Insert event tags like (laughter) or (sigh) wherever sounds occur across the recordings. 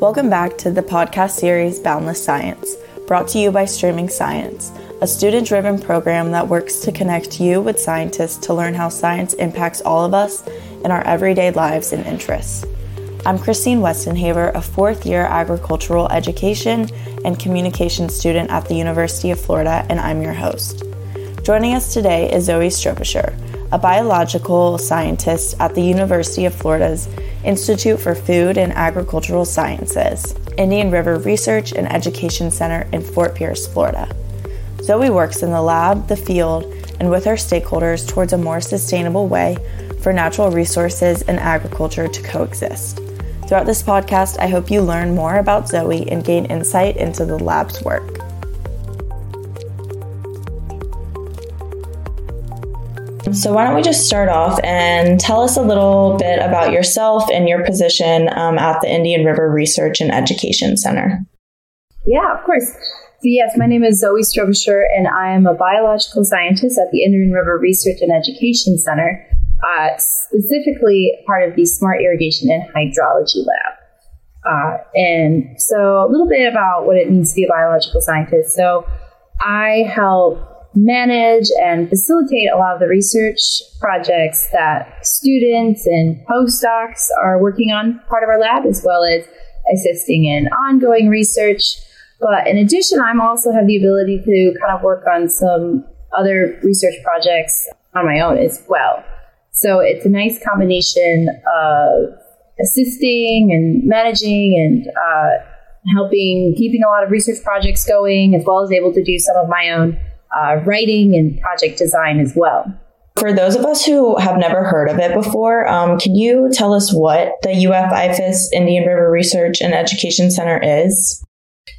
Welcome back to the podcast series Boundless Science, brought to you by Streaming Science, a student driven program that works to connect you with scientists to learn how science impacts all of us in our everyday lives and interests. I'm Christine Westenhaver, a fourth year agricultural education and communication student at the University of Florida, and I'm your host. Joining us today is Zoe Stroobosscher, a biological scientist at the University of Florida's Institute for Food and Agricultural Sciences, Indian River Research and Education Center in Fort Pierce, Florida. Zoe works in the lab, the field, and with her stakeholders towards a more sustainable way for natural resources and agriculture to coexist. Throughout this podcast, I hope you learn more about Zoe and gain insight into the lab's work. So, why don't we just start off and tell us a little bit about yourself and your position um, at the Indian River Research and Education Center? Yeah, of course. So, yes, my name is Zoe Stroobosscher, and I am a biological scientist at the Indian River Research and Education Center uh, specifically part of the Smart Irrigation and Hydrology Lab. Uh, and so, a little bit about what it means to be a biological scientist. So, I help manage and facilitate a lot of the research projects that students and postdocs are working on part of our lab, as well as assisting in ongoing research. But in addition, I'm also have the ability to kind of work on some other research projects on my own as well. So it's a nice combination of assisting and managing and uh, helping, keeping a lot of research projects going, as well as able to do some of my own uh, writing and project design as well. For those of us who have never heard of it before, um, can you tell us what the UF IFAS Indian River Research and Education Center is?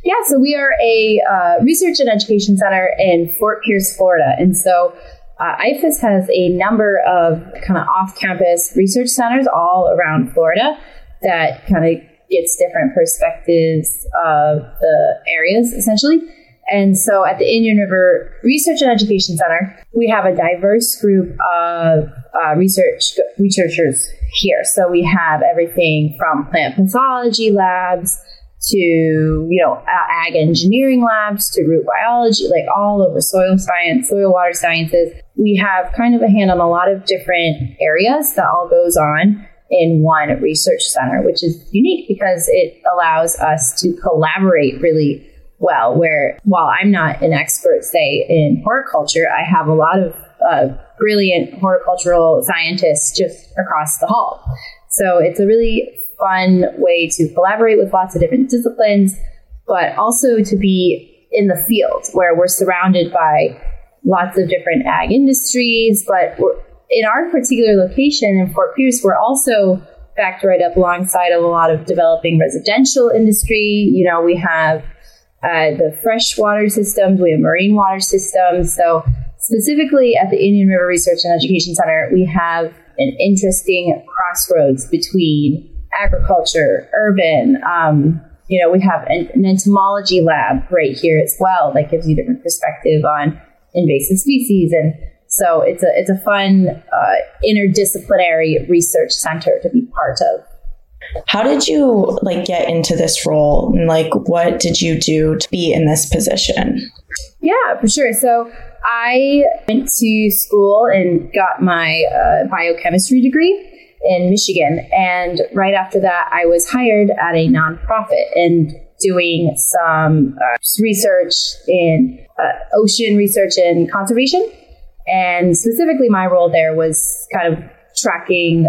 Yeah, so we are a uh, research and education center in Fort Pierce, Florida. And so uh, IFAS has a number of kind of off-campus research centers all around Florida that kind of gets different perspectives of the areas, essentially. And so at the Indian River Research and Education Center, we have a diverse group of uh, research researchers here. So we have everything from plant pathology labs to you know ag engineering labs to root biology like all over soil science soil water sciences we have kind of a hand on a lot of different areas that all goes on in one research center which is unique because it allows us to collaborate really well where while i'm not an expert say in horticulture i have a lot of uh, brilliant horticultural scientists just across the hall so it's a really fun way to collaborate with lots of different disciplines, but also to be in the field where we're surrounded by lots of different ag industries. But in our particular location in Fort Pierce, we're also backed right up alongside of a lot of developing residential industry. You know, we have uh, the freshwater systems, we have marine water systems. So specifically at the Indian River Research and Education Center, we have an interesting crossroads between agriculture, urban. Um, you know, we have an, an, entomology lab right here as well that gives you different perspective on invasive species, and so it's a it's a fun uh, interdisciplinary research center to be part of. How did you like get into this role, and like what did you do to be in this position? Yeah, for sure. So I went to school and got my uh, biochemistry degree in Michigan. And right after that, I was hired at a nonprofit and doing some uh, research in uh, ocean research and conservation. And specifically, my role there was kind of tracking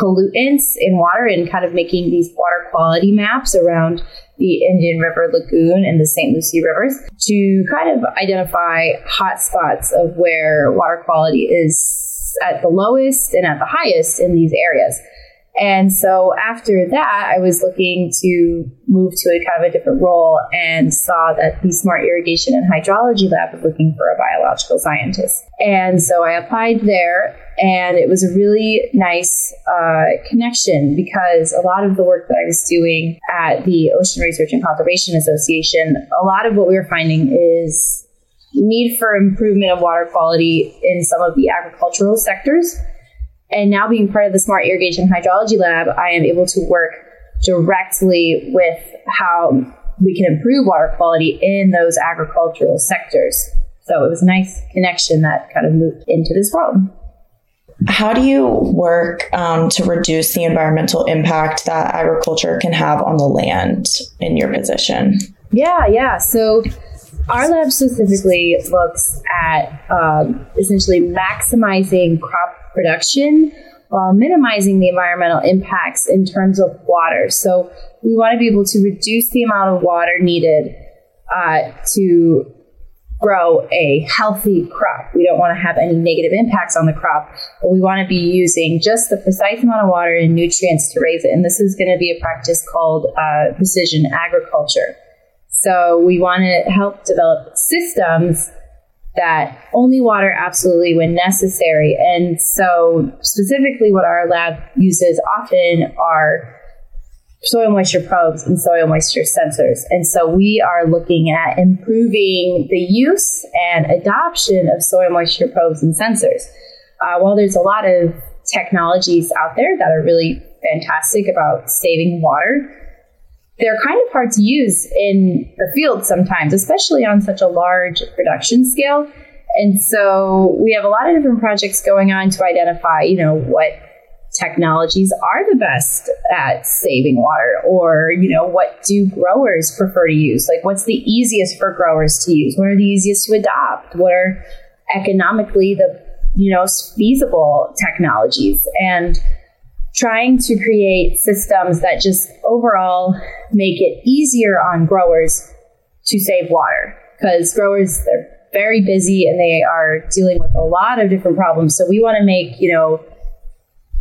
pollutants in water and kind of making these water quality maps around the Indian River Lagoon and the St. Lucie rivers to kind of identify hotspots of where water quality is at the lowest and at the highest in these areas. And so after that, I was looking to move to a kind of a different role and saw that the Smart Irrigation and Hydrology Lab was looking for a biological scientist. And so I applied there, and it was a really nice uh, connection because a lot of the work that I was doing at the Ocean Research and Conservation Association, a lot of what we were finding is need for improvement of water quality in some of the agricultural sectors. And now being part of the Smart Irrigation Hydrology Lab, I am able to work directly with how we can improve water quality in those agricultural sectors. So it was a nice connection that kind of moved into this world. How do you work um, to reduce the environmental impact that agriculture can have on the land in your position? Yeah, yeah. So our lab specifically looks at um, essentially maximizing crop production while minimizing the environmental impacts in terms of water. So we want to be able to reduce the amount of water needed uh, to grow a healthy crop. We don't want to have any negative impacts on the crop, but we want to be using just the precise amount of water and nutrients to raise it. And this is going to be a practice called uh, precision agriculture. So we want to help develop systems that only water absolutely when necessary. And so specifically what our lab uses often are soil moisture probes and soil moisture sensors. And so we are looking at improving the use and adoption of soil moisture probes and sensors. Uh, while there's a lot of technologies out there that are really fantastic about saving water, they're kind of hard to use in the field sometimes, especially on such a large production scale. And so we have a lot of different projects going on to identify, you know, what technologies are the best at saving water or you know what do growers prefer to use? Like what's the easiest for growers to use? What are the easiest to adopt? What are economically the you know feasible technologies? And trying to create systems that just overall make it easier on growers to save water because growers they're very busy and they are dealing with a lot of different problems so we want to make you know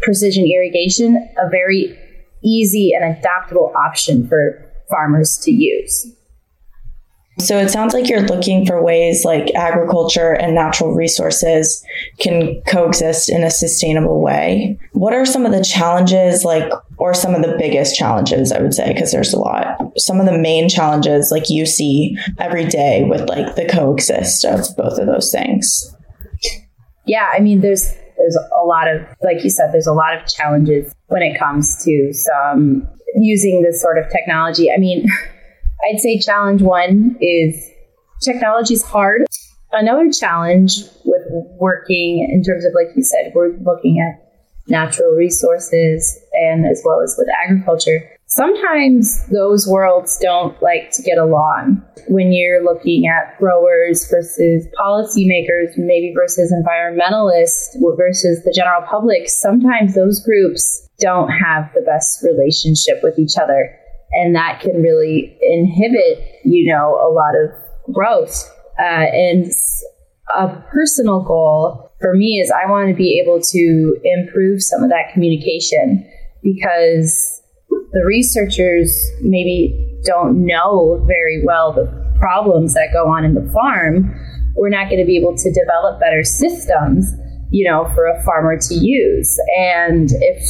precision irrigation a very easy and adaptable option for farmers to use. So it sounds like you're looking for ways like agriculture and natural resources can coexist in a sustainable way. What are some of the challenges like or some of the biggest challenges I would say because there's a lot. Some of the main challenges like you see every day with like the coexist of both of those things. Yeah, I mean there's there's a lot of, like you said, there's a lot of challenges when it comes to some using this sort of technology. I mean, (laughs) I'd say challenge one is technology is hard. Another challenge with working in terms of, like you said, we're looking at natural resources and as well as with agriculture sometimes those worlds don't like to get along when you're looking at growers versus policymakers, maybe versus environmentalists versus the general public. Sometimes those groups don't have the best relationship with each other. And that can really inhibit, you know, a lot of growth. Uh, and a personal goal for me is I want to be able to improve some of that communication because the researchers maybe don't know very well the problems that go on in the farm, we're not going to be able to develop better systems, you know, for a farmer to use. And if,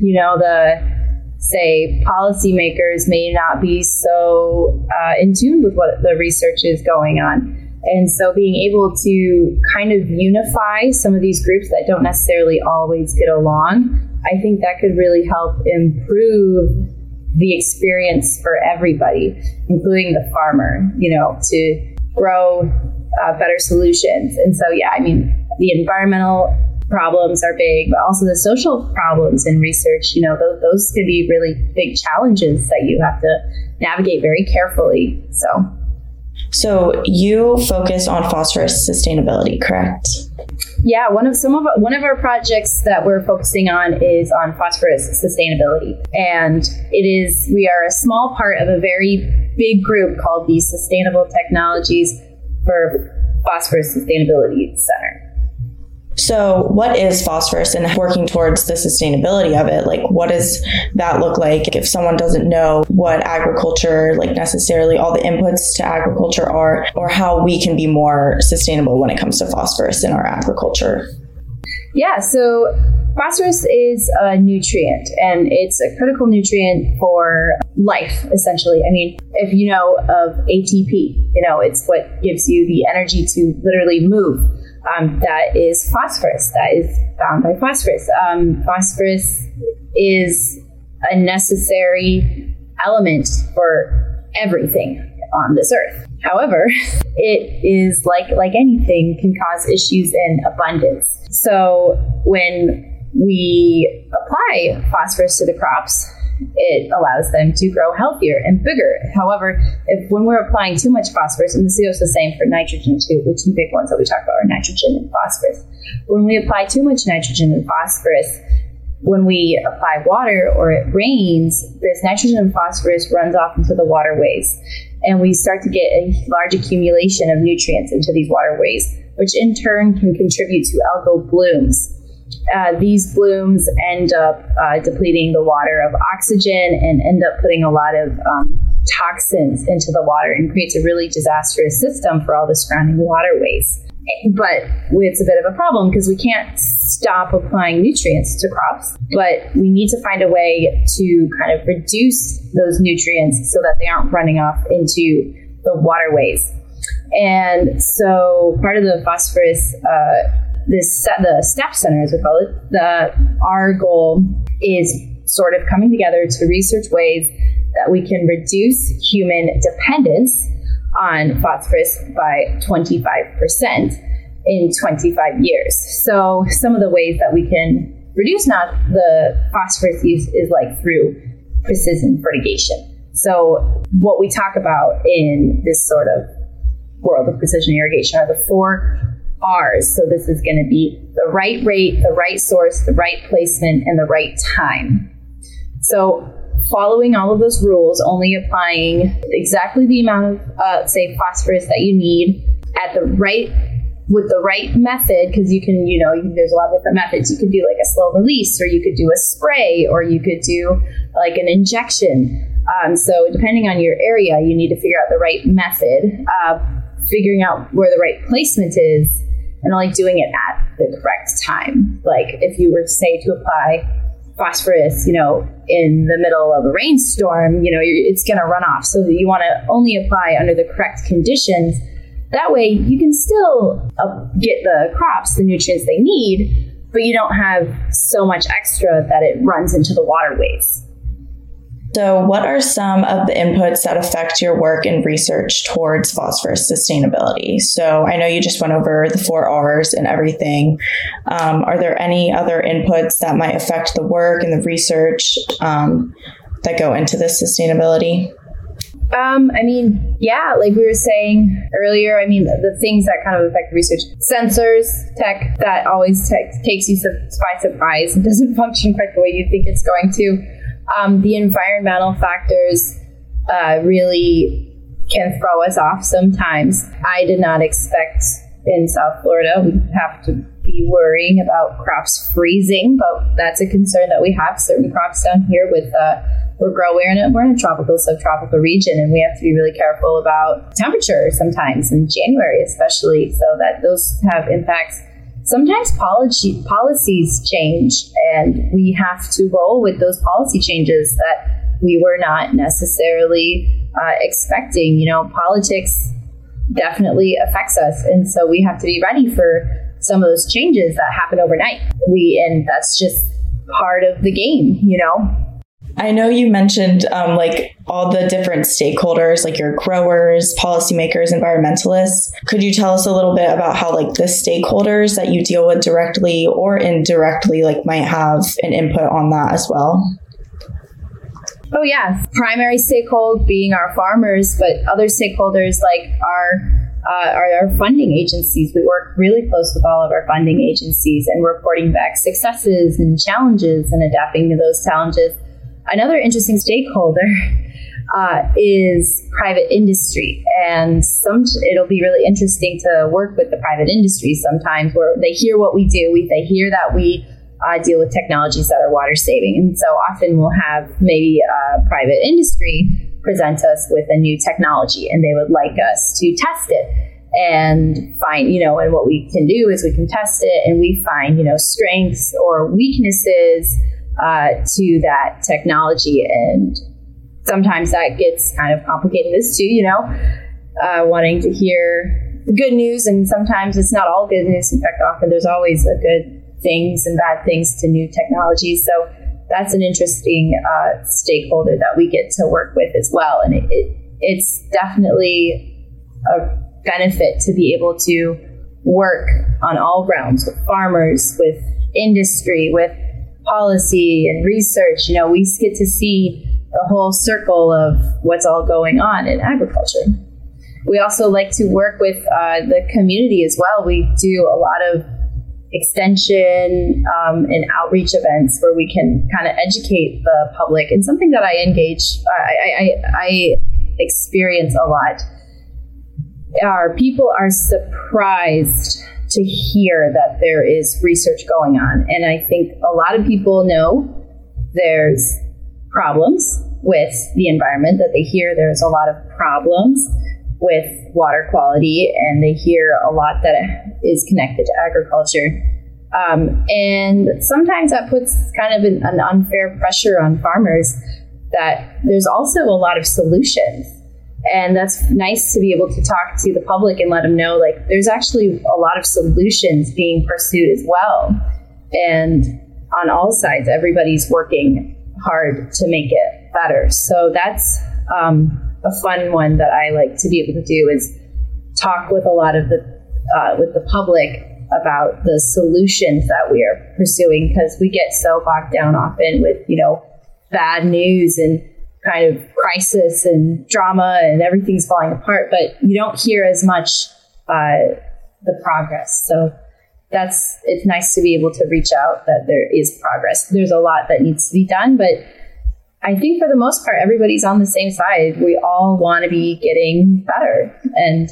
you know, the say policymakers may not be so uh, in tune with what the research is going on. And so being able to kind of unify some of these groups that don't necessarily always get along I think that could really help improve the experience for everybody, including the farmer, you know, to grow uh, better solutions. And so, yeah, I mean, the environmental problems are big, but also the social problems in research, you know, those, those could be really big challenges that you have to navigate very carefully. So, so you focus on phosphorus sustainability, correct? Yeah, one of some of one of our projects that we're focusing on is on phosphorus sustainability, and it is we are a small part of a very big group called the Sustainable Technologies for Phosphorus Sustainability Center. So, what is phosphorus and working towards the sustainability of it? Like, what does that look like if someone doesn't know what agriculture, like necessarily all the inputs to agriculture are, or how we can be more sustainable when it comes to phosphorus in our agriculture? Yeah, so phosphorus is a nutrient and it's a critical nutrient for life, essentially. I mean, if you know of ATP, you know, it's what gives you the energy to literally move um, that is phosphorus, that is bound by phosphorus. Um, phosphorus is a necessary element for everything on this earth. However, (laughs) it is like like anything can cause issues in abundance. So when we apply phosphorus to the crops, it allows them to grow healthier and bigger. However, if when we're applying too much phosphorus, and this goes the same for nitrogen too, the two big ones that we talk about are nitrogen and phosphorus. When we apply too much nitrogen and phosphorus, when we apply water or it rains, this nitrogen and phosphorus runs off into the waterways. And we start to get a large accumulation of nutrients into these waterways, which in turn can contribute to algal blooms uh, these blooms end up uh, depleting the water of oxygen and end up putting a lot of um, toxins into the water and creates a really disastrous system for all the surrounding waterways. But it's a bit of a problem because we can't stop applying nutrients to crops, but we need to find a way to kind of reduce those nutrients so that they aren't running off into the waterways. And so part of the phosphorus uh, this the step center as we call it the our goal is sort of coming together to research ways that we can reduce human dependence on phosphorus by 25% in 25 years. So some of the ways that we can reduce not the phosphorus use is like through precision fertigation. So what we talk about in this sort of world of precision irrigation are the four R's. So this is going to be the right rate, the right source, the right placement, and the right time. So following all of those rules, only applying exactly the amount of, uh, say, phosphorus that you need at the right with the right method, because you can, you know, you, there's a lot of different methods. You could do like a slow release, or you could do a spray, or you could do like an injection. Um, so depending on your area, you need to figure out the right method. Uh, figuring out where the right placement is and only doing it at the correct time. Like if you were to say to apply phosphorus, you know, in the middle of a rainstorm, you know, it's going to run off. So you want to only apply under the correct conditions. That way, you can still uh, get the crops the nutrients they need, but you don't have so much extra that it runs into the waterways. So, what are some of the inputs that affect your work and research towards phosphorus sustainability? So, I know you just went over the four R's and everything. Um, are there any other inputs that might affect the work and the research um, that go into this sustainability? Um, I mean, yeah, like we were saying earlier, I mean, the, the things that kind of affect research sensors, tech that always te- takes you by surprise and doesn't (laughs) function quite the way you think it's going to um, the environmental factors uh, really can throw us off sometimes. I did not expect in South Florida we have to be worrying about crops freezing, but that's a concern that we have. Certain crops down here with uh, we're growing we're in a, we're in a tropical subtropical region, and we have to be really careful about temperature sometimes in January, especially, so that those have impacts sometimes policy, policies change and we have to roll with those policy changes that we were not necessarily uh, expecting. You know, politics definitely affects us. And so we have to be ready for some of those changes that happen overnight. We, and that's just part of the game, you know? I know you mentioned um, like all the different stakeholders, like your growers, policymakers, environmentalists. Could you tell us a little bit about how like the stakeholders that you deal with directly or indirectly like might have an input on that as well? Oh yeah, primary stakeholder being our farmers, but other stakeholders like our uh, our funding agencies. We work really close with all of our funding agencies and reporting back successes and challenges and adapting to those challenges Another interesting stakeholder (laughs) uh, is private industry, and some it'll be really interesting to work with the private industry sometimes, where they hear what we do, we, they hear that we uh, deal with technologies that are water saving, and so often we'll have maybe a private industry present us with a new technology, and they would like us to test it and find, you know, and what we can do is we can test it and we find, you know, strengths or weaknesses uh, to that technology. And sometimes that gets kind of complicated as too, you know, uh, wanting to hear the good news. And sometimes it's not all good news. In fact, often there's always a good things and bad things to new technologies. So that's an interesting uh, stakeholder that we get to work with as well. And it, it, it's definitely a benefit to be able to work on all realms with farmers, with industry, with policy and research. You know, we get to see the whole circle of what's all going on in agriculture. We also like to work with uh, the community as well. We do a lot of extension um, and outreach events where we can kind of educate the public and something that I engage, I, I, I experience a lot. are people are surprised to hear that there is research going on. And I think a lot of people know there's problems with the environment, that they hear there's a lot of problems with water quality, and they hear a lot that is connected to agriculture. Um, and sometimes that puts kind of an, an unfair pressure on farmers that there's also a lot of solutions. And that's nice to be able to talk to the public and let them know like there's actually a lot of solutions being pursued as well. And on all sides, everybody's working hard to make it better. So that's um, a fun one that I like to be able to do is talk with a lot of the uh, with the public about the solutions that we are pursuing because we get so bogged down often with you know bad news and kind of crisis and drama and everything's falling apart, but you don't hear as much uh, the progress. So that's it's nice to be able to reach out that there is progress. There's a lot that needs to be done, but I think for the most part, everybody's on the same side. We all want to be getting better, and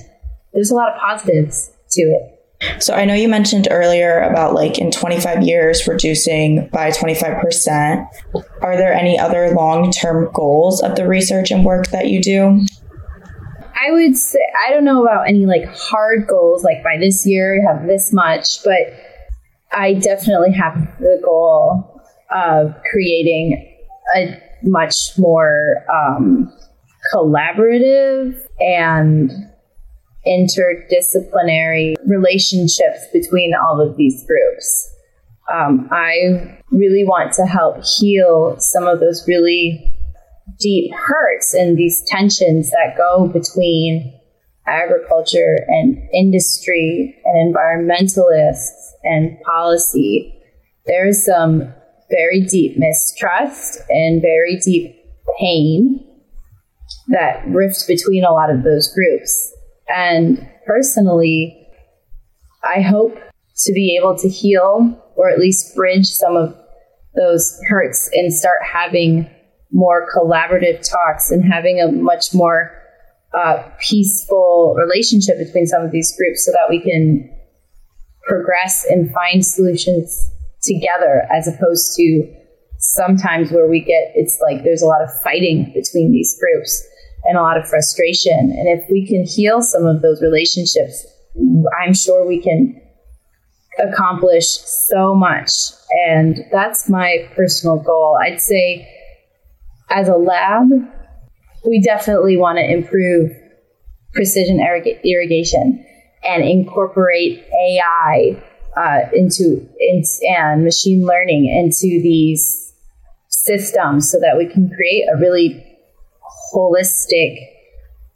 there's a lot of positives to it. So I know you mentioned earlier about like in 25 years reducing by 25%. Are there any other long-term goals of the research and work that you do? I would say I don't know about any like hard goals like by this year have this much, but I definitely have the goal of creating a much more um, collaborative and interdisciplinary relationships between all of these groups. Um, I really want to help heal some of those really deep hurts and these tensions that go between agriculture and industry and environmentalists and policy. There is some very deep mistrust and very deep pain that rifts between a lot of those groups. And personally, I hope to be able to heal or at least bridge some of those hurts and start having more collaborative talks and having a much more uh, peaceful relationship between some of these groups so that we can progress and find solutions together as opposed to sometimes where we get it's like there's a lot of fighting between these groups and a lot of frustration. And if we can heal some of those relationships, I'm sure we can accomplish so much. And that's my personal goal. I'd say as a lab, we definitely want to improve precision irrigation and incorporate AI uh, into, into and machine learning into these systems so that we can create a really holistic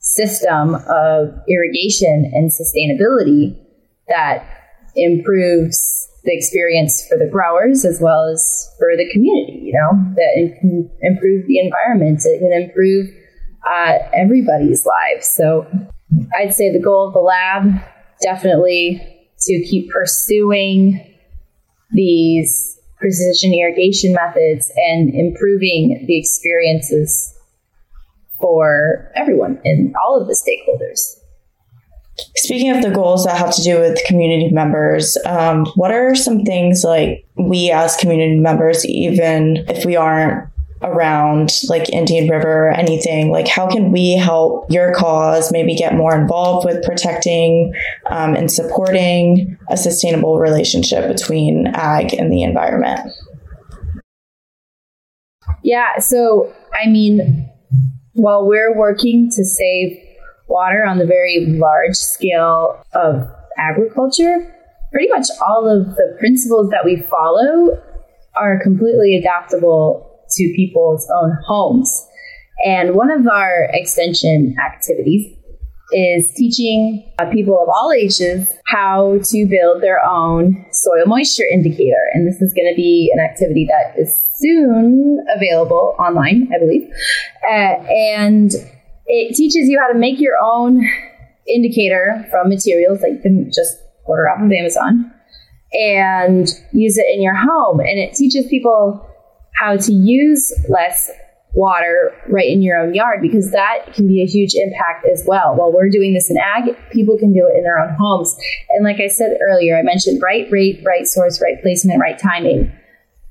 system of irrigation and sustainability that improves the experience for the growers as well as for the community, you know, that can improve the environment, it can improve uh, everybody's lives. So I'd say the goal of the lab definitely to keep pursuing these precision irrigation methods and improving the experiences for everyone and all of the stakeholders. Speaking of the goals that have to do with community members, um, what are some things like we as community members, even if we aren't around like Indian River or anything, like how can we help your cause maybe get more involved with protecting um, and supporting a sustainable relationship between ag and the environment? Yeah, so I mean, while we're working to save water on the very large scale of agriculture, pretty much all of the principles that we follow are completely adaptable to people's own homes. And one of our extension activities is teaching uh, people of all ages how to build their own soil moisture indicator. And this is going to be an activity that is soon available online, I believe. Uh, and it teaches you how to make your own indicator from materials that you can just order off of Amazon and use it in your home. And it teaches people how to use less water right in your own yard because that can be a huge impact as well. While we're doing this in ag, people can do it in their own homes. And like I said earlier, I mentioned right rate, right source, right placement, right timing.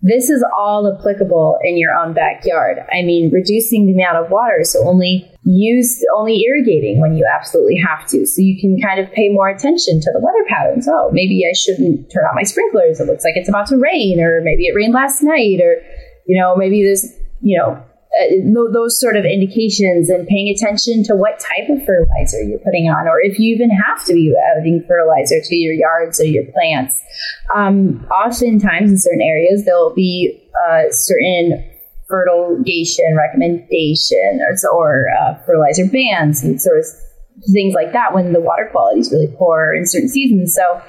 This is all applicable in your own backyard. I mean, reducing the amount of water, so only use only irrigating when you absolutely have to. So you can kind of pay more attention to the weather patterns. Oh, maybe I shouldn't turn on my sprinklers. It looks like it's about to rain, or maybe it rained last night, or you know, maybe there's you know uh, those sort of indications and paying attention to what type of fertilizer you're putting on, or if you even have to be adding fertilizer to your yards or your plants. Um, oftentimes, in certain areas, there'll be uh, certain fertigation recommendation or, or uh, fertilizer bans and sort of things like that when the water quality is really poor in certain seasons. So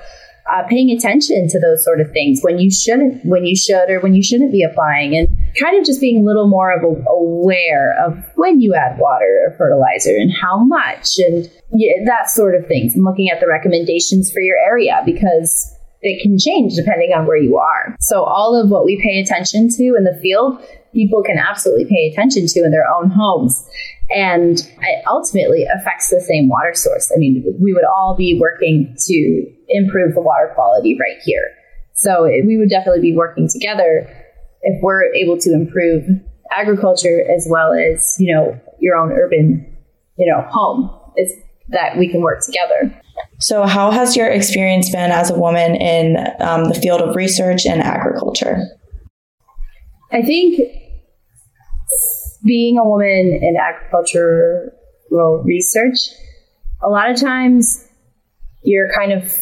uh, paying attention to those sort of things when you shouldn't, when you should, or when you shouldn't be applying, and kind of just being a little more of a, aware of when you add water or fertilizer and how much, and yeah, that sort of things, and looking at the recommendations for your area because it can change depending on where you are. So all of what we pay attention to in the field, people can absolutely pay attention to in their own homes. And it ultimately affects the same water source. I mean, we would all be working to improve the water quality right here. So we would definitely be working together if we're able to improve agriculture as well as, you know, your own urban, you know, home. It's that we can work together. So, how has your experience been as a woman in um, the field of research and agriculture? I think being a woman in agricultural research, a lot of times you're kind of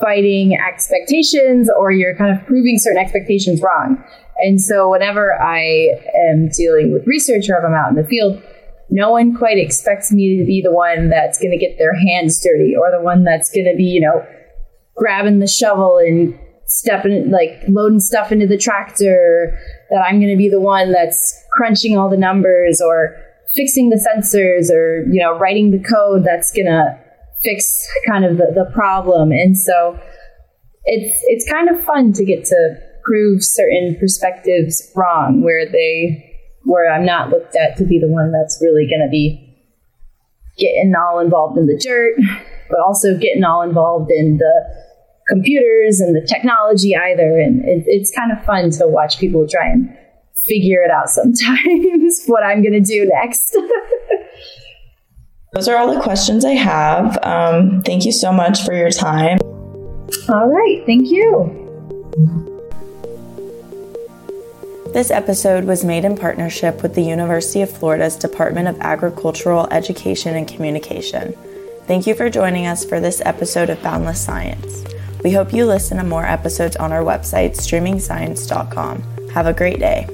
fighting expectations or you're kind of proving certain expectations wrong. And so whenever I am dealing with research or if I'm out in the field, no one quite expects me to be the one that's going to get their hands dirty or the one that's going to be, you know, grabbing the shovel and stepping, like loading stuff into the tractor, that I'm going to be the one that's crunching all the numbers or fixing the sensors or, you know, writing the code that's going to fix kind of the, the problem. And so it's, it's kind of fun to get to prove certain perspectives wrong where they, where I'm not looked at to be the one that's really going to be getting all involved in the dirt, but also getting all involved in the computers and the technology either. And it, it's kind of fun to watch people try and figure it out sometimes (laughs) what I'm going to do next. (laughs) Those are all the questions I have. Um, thank you so much for your time. All right. Thank you. This episode was made in partnership with the University of Florida's Department of Agricultural Education and Communication. Thank you for joining us for this episode of Boundless Science. We hope you listen to more episodes on our website, streamingscience.com. Have a great day.